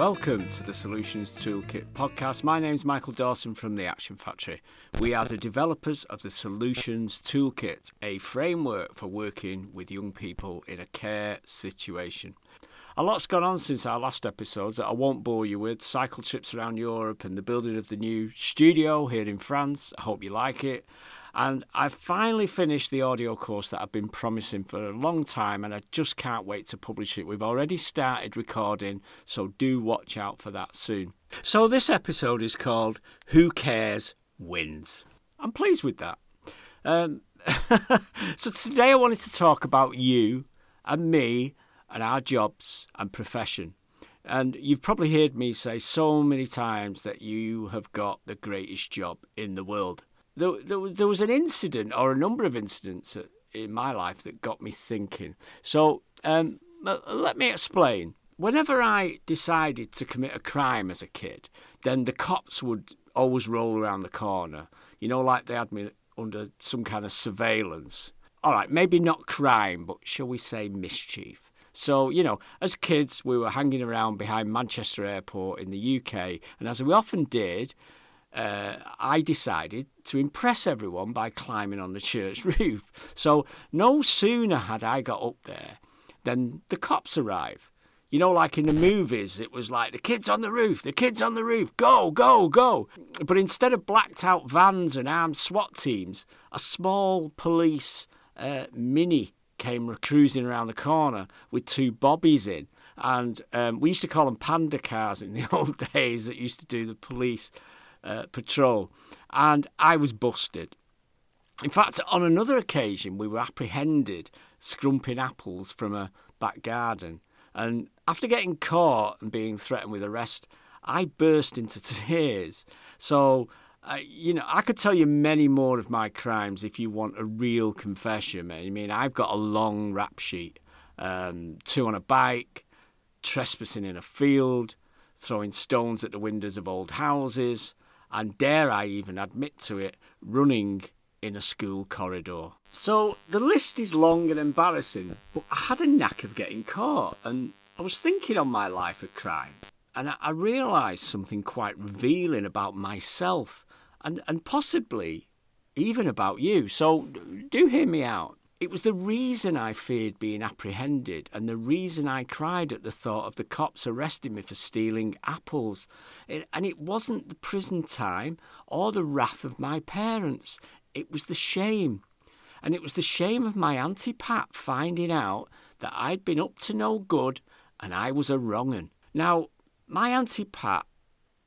Welcome to the Solutions Toolkit podcast. My name is Michael Dawson from the Action Factory. We are the developers of the Solutions Toolkit, a framework for working with young people in a care situation. A lot's gone on since our last episode that I won't bore you with cycle trips around Europe and the building of the new studio here in France. I hope you like it. And I've finally finished the audio course that I've been promising for a long time, and I just can't wait to publish it. We've already started recording, so do watch out for that soon. So, this episode is called Who Cares Wins. I'm pleased with that. Um, so, today I wanted to talk about you and me and our jobs and profession. And you've probably heard me say so many times that you have got the greatest job in the world there, there, there was an incident or a number of incidents in my life that got me thinking. So um, let me explain. Whenever I decided to commit a crime as a kid, then the cops would always roll around the corner. You know, like they had me under some kind of surveillance. All right, maybe not crime, but shall we say mischief? So, you know, as kids, we were hanging around behind Manchester Airport in the UK, and as we often did, uh, I decided to impress everyone by climbing on the church roof. So no sooner had I got up there than the cops arrived. You know, like in the movies, it was like the kids on the roof, the kids on the roof, go, go, go. But instead of blacked out vans and armed SWAT teams, a small police uh, mini came cruising around the corner with two bobbies in. And um, we used to call them panda cars in the old days that used to do the police uh, patrol, and I was busted. In fact, on another occasion, we were apprehended scrumping apples from a back garden. And after getting caught and being threatened with arrest, I burst into tears. So, uh, you know, I could tell you many more of my crimes if you want a real confession. I mean, I've got a long rap sheet um, two on a bike, trespassing in a field, throwing stones at the windows of old houses, and dare I even admit to it, running in a school corridor. So the list is long and embarrassing, but I had a knack of getting caught, and I was thinking on my life of crime, and I realised something quite revealing about myself, and, and possibly even about you. So do hear me out. It was the reason I feared being apprehended and the reason I cried at the thought of the cops arresting me for stealing apples. It, and it wasn't the prison time or the wrath of my parents, it was the shame. And it was the shame of my Auntie Pat finding out that I'd been up to no good and I was a wrong un. Now, my Auntie Pat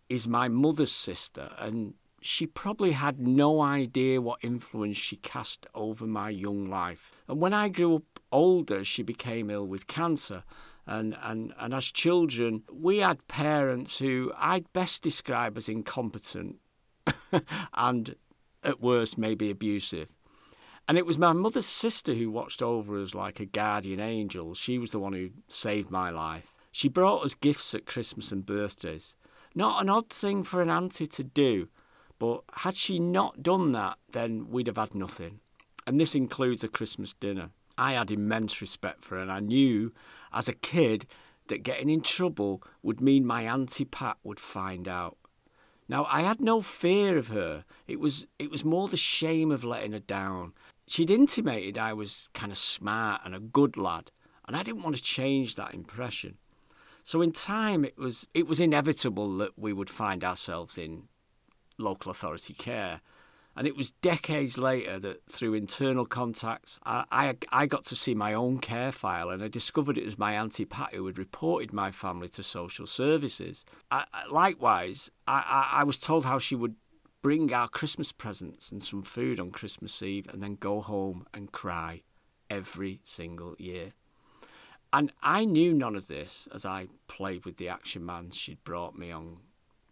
is my mother's sister, and she probably had no idea what influence she cast over my young life. And when I grew up older, she became ill with cancer. And, and, and as children, we had parents who I'd best describe as incompetent and at worst maybe abusive. And it was my mother's sister who watched over us like a guardian angel. She was the one who saved my life. She brought us gifts at Christmas and birthdays. Not an odd thing for an auntie to do, but had she not done that, then we'd have had nothing. And this includes a Christmas dinner. I had immense respect for her, and I knew as a kid that getting in trouble would mean my Auntie Pat would find out. Now I had no fear of her. It was it was more the shame of letting her down. She'd intimated I was kind of smart and a good lad, and I didn't want to change that impression. So in time it was it was inevitable that we would find ourselves in local authority care. And it was decades later that through internal contacts, I, I, I, got to see my own care file and I discovered it was my Auntie Pat who had reported my family to social services. I, likewise, I, I was told how she would bring our Christmas presents and some food on Christmas Eve and then go home and cry every single year. And I knew none of this as I played with the action man she'd brought me on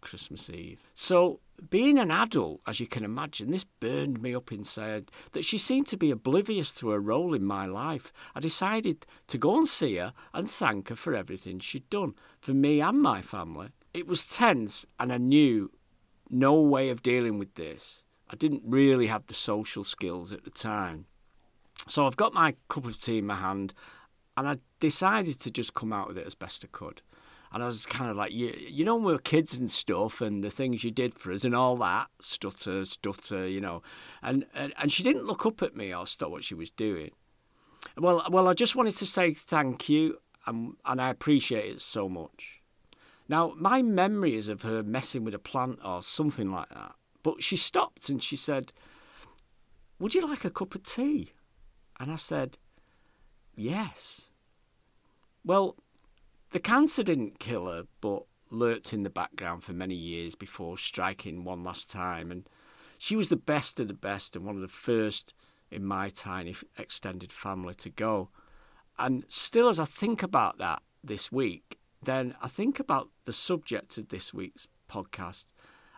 Christmas Eve. So, being an adult, as you can imagine, this burned me up inside that she seemed to be oblivious to her role in my life. I decided to go and see her and thank her for everything she'd done for me and my family. It was tense, and I knew no way of dealing with this. I didn't really have the social skills at the time. So I've got my cup of tea in my hand, and I decided to just come out with it as best I could. And I was kind of like, you, you know, when we were kids and stuff, and the things you did for us, and all that, stutter, stutter, you know. And, and and she didn't look up at me or stop what she was doing. Well, well, I just wanted to say thank you, and, and I appreciate it so much. Now, my memory is of her messing with a plant or something like that. But she stopped and she said, Would you like a cup of tea? And I said, Yes. Well, the cancer didn't kill her, but lurked in the background for many years before striking one last time. And she was the best of the best and one of the first in my tiny extended family to go. And still, as I think about that this week, then I think about the subject of this week's podcast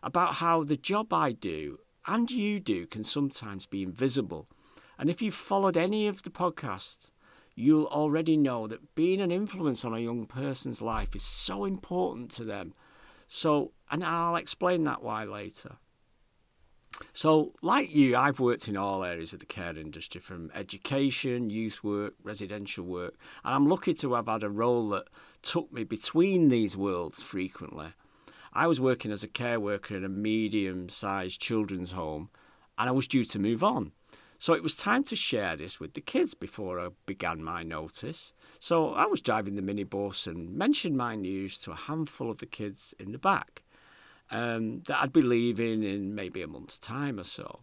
about how the job I do and you do can sometimes be invisible. And if you've followed any of the podcasts, you'll already know that being an influence on a young person's life is so important to them. So, and I'll explain that why later. So, like you, I've worked in all areas of the care industry from education, youth work, residential work, and I'm lucky to have had a role that took me between these worlds frequently. I was working as a care worker in a medium sized children's home and I was due to move on. So it was time to share this with the kids before I began my notice. So I was driving the minibus and mentioned my news to a handful of the kids in the back um, that I'd be leaving in maybe a month's time or so.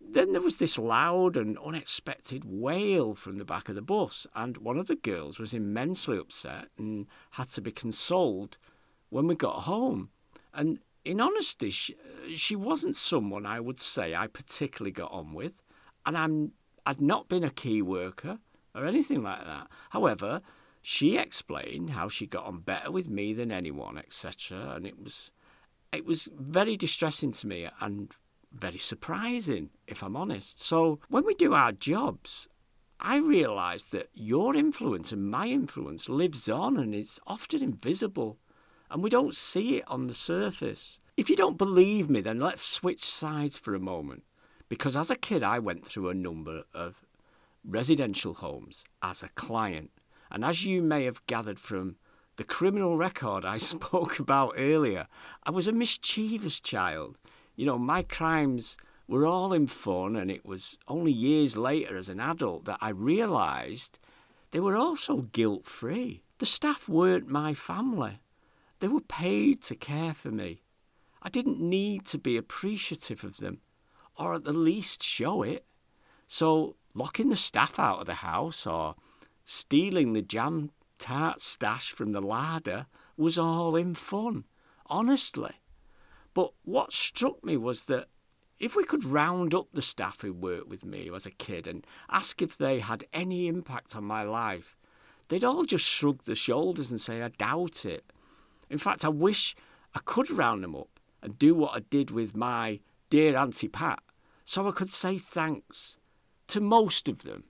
Then there was this loud and unexpected wail from the back of the bus, and one of the girls was immensely upset and had to be consoled when we got home. And in honesty, she, she wasn't someone I would say I particularly got on with, and I'm I'd not been a key worker or anything like that. However, she explained how she got on better with me than anyone, etc. And it was it was very distressing to me and very surprising, if I'm honest. So when we do our jobs, I realise that your influence and my influence lives on and is often invisible and we don't see it on the surface. If you don't believe me, then let's switch sides for a moment. Because as a kid, I went through a number of residential homes as a client. And as you may have gathered from the criminal record I spoke about earlier, I was a mischievous child. You know, my crimes were all in fun, and it was only years later as an adult that I realised they were also guilt free. The staff weren't my family. They were paid to care for me. I didn't need to be appreciative of them, or at the least show it. So, locking the staff out of the house or stealing the jam tart stash from the larder was all in fun, honestly. But what struck me was that if we could round up the staff who worked with me as a kid and ask if they had any impact on my life, they'd all just shrug their shoulders and say, I doubt it. In fact, I wish I could round them up and do what I did with my dear Auntie Pat so I could say thanks to most of them,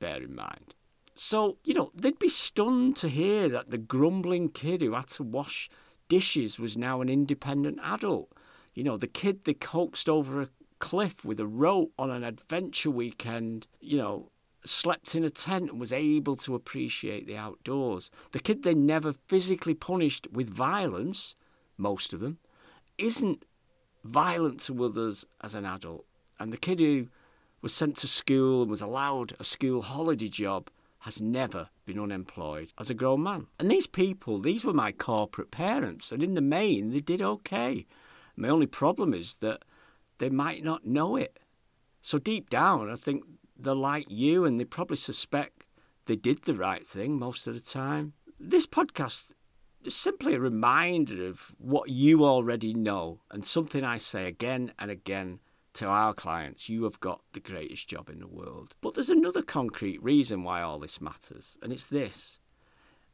bear in mind. So, you know, they'd be stunned to hear that the grumbling kid who had to wash dishes was now an independent adult. You know, the kid they coaxed over a cliff with a rope on an adventure weekend, you know, slept in a tent and was able to appreciate the outdoors. The kid they never physically punished with violence, most of them, isn't violent to others as an adult. And the kid who was sent to school and was allowed a school holiday job has never been unemployed as a grown man. And these people, these were my corporate parents, and in the main, they did okay. My only problem is that they might not know it. So deep down, I think they're like you and they probably suspect they did the right thing most of the time. This podcast is simply a reminder of what you already know and something I say again and again to our clients. You have got the greatest job in the world. But there's another concrete reason why all this matters, and it's this.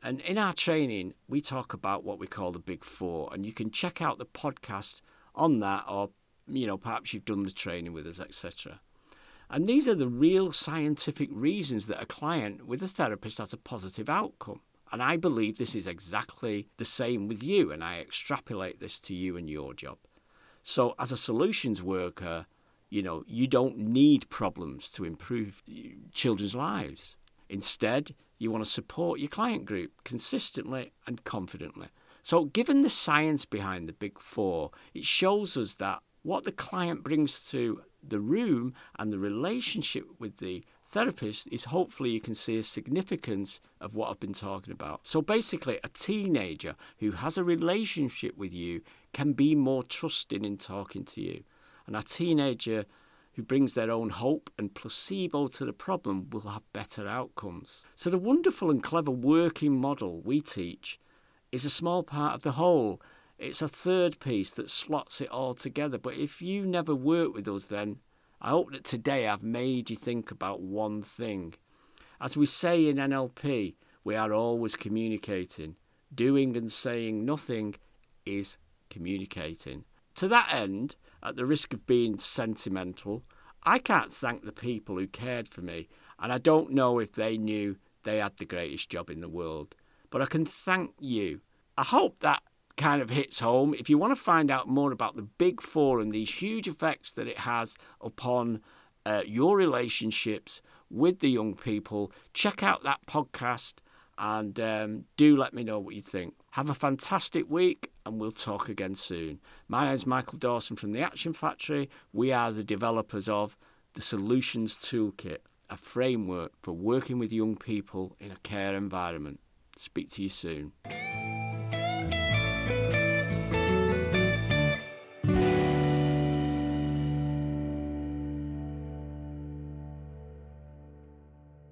And in our training, we talk about what we call the Big Four, and you can check out the podcast on that, or you know, perhaps you've done the training with us, etc. And these are the real scientific reasons that a client with a therapist has a positive outcome. And I believe this is exactly the same with you, and I extrapolate this to you and your job. So, as a solutions worker, you know, you don't need problems to improve children's lives. Instead, you want to support your client group consistently and confidently. So, given the science behind the big four, it shows us that what the client brings to the room and the relationship with the therapist is hopefully you can see a significance of what I've been talking about. So basically, a teenager who has a relationship with you can be more trusting in talking to you. And a teenager who brings their own hope and placebo to the problem will have better outcomes. So, the wonderful and clever working model we teach is a small part of the whole. It's a third piece that slots it all together. But if you never work with us, then I hope that today I've made you think about one thing. As we say in NLP, we are always communicating. Doing and saying nothing is communicating. To that end, at the risk of being sentimental, I can't thank the people who cared for me, and I don't know if they knew they had the greatest job in the world. But I can thank you. I hope that kind of hits home. If you want to find out more about the Big Four and these huge effects that it has upon uh, your relationships with the young people, check out that podcast and um, do let me know what you think. Have a fantastic week and we'll talk again soon. My name is Michael Dawson from the Action Factory. We are the developers of the Solutions Toolkit, a framework for working with young people in a care environment. Speak to you soon.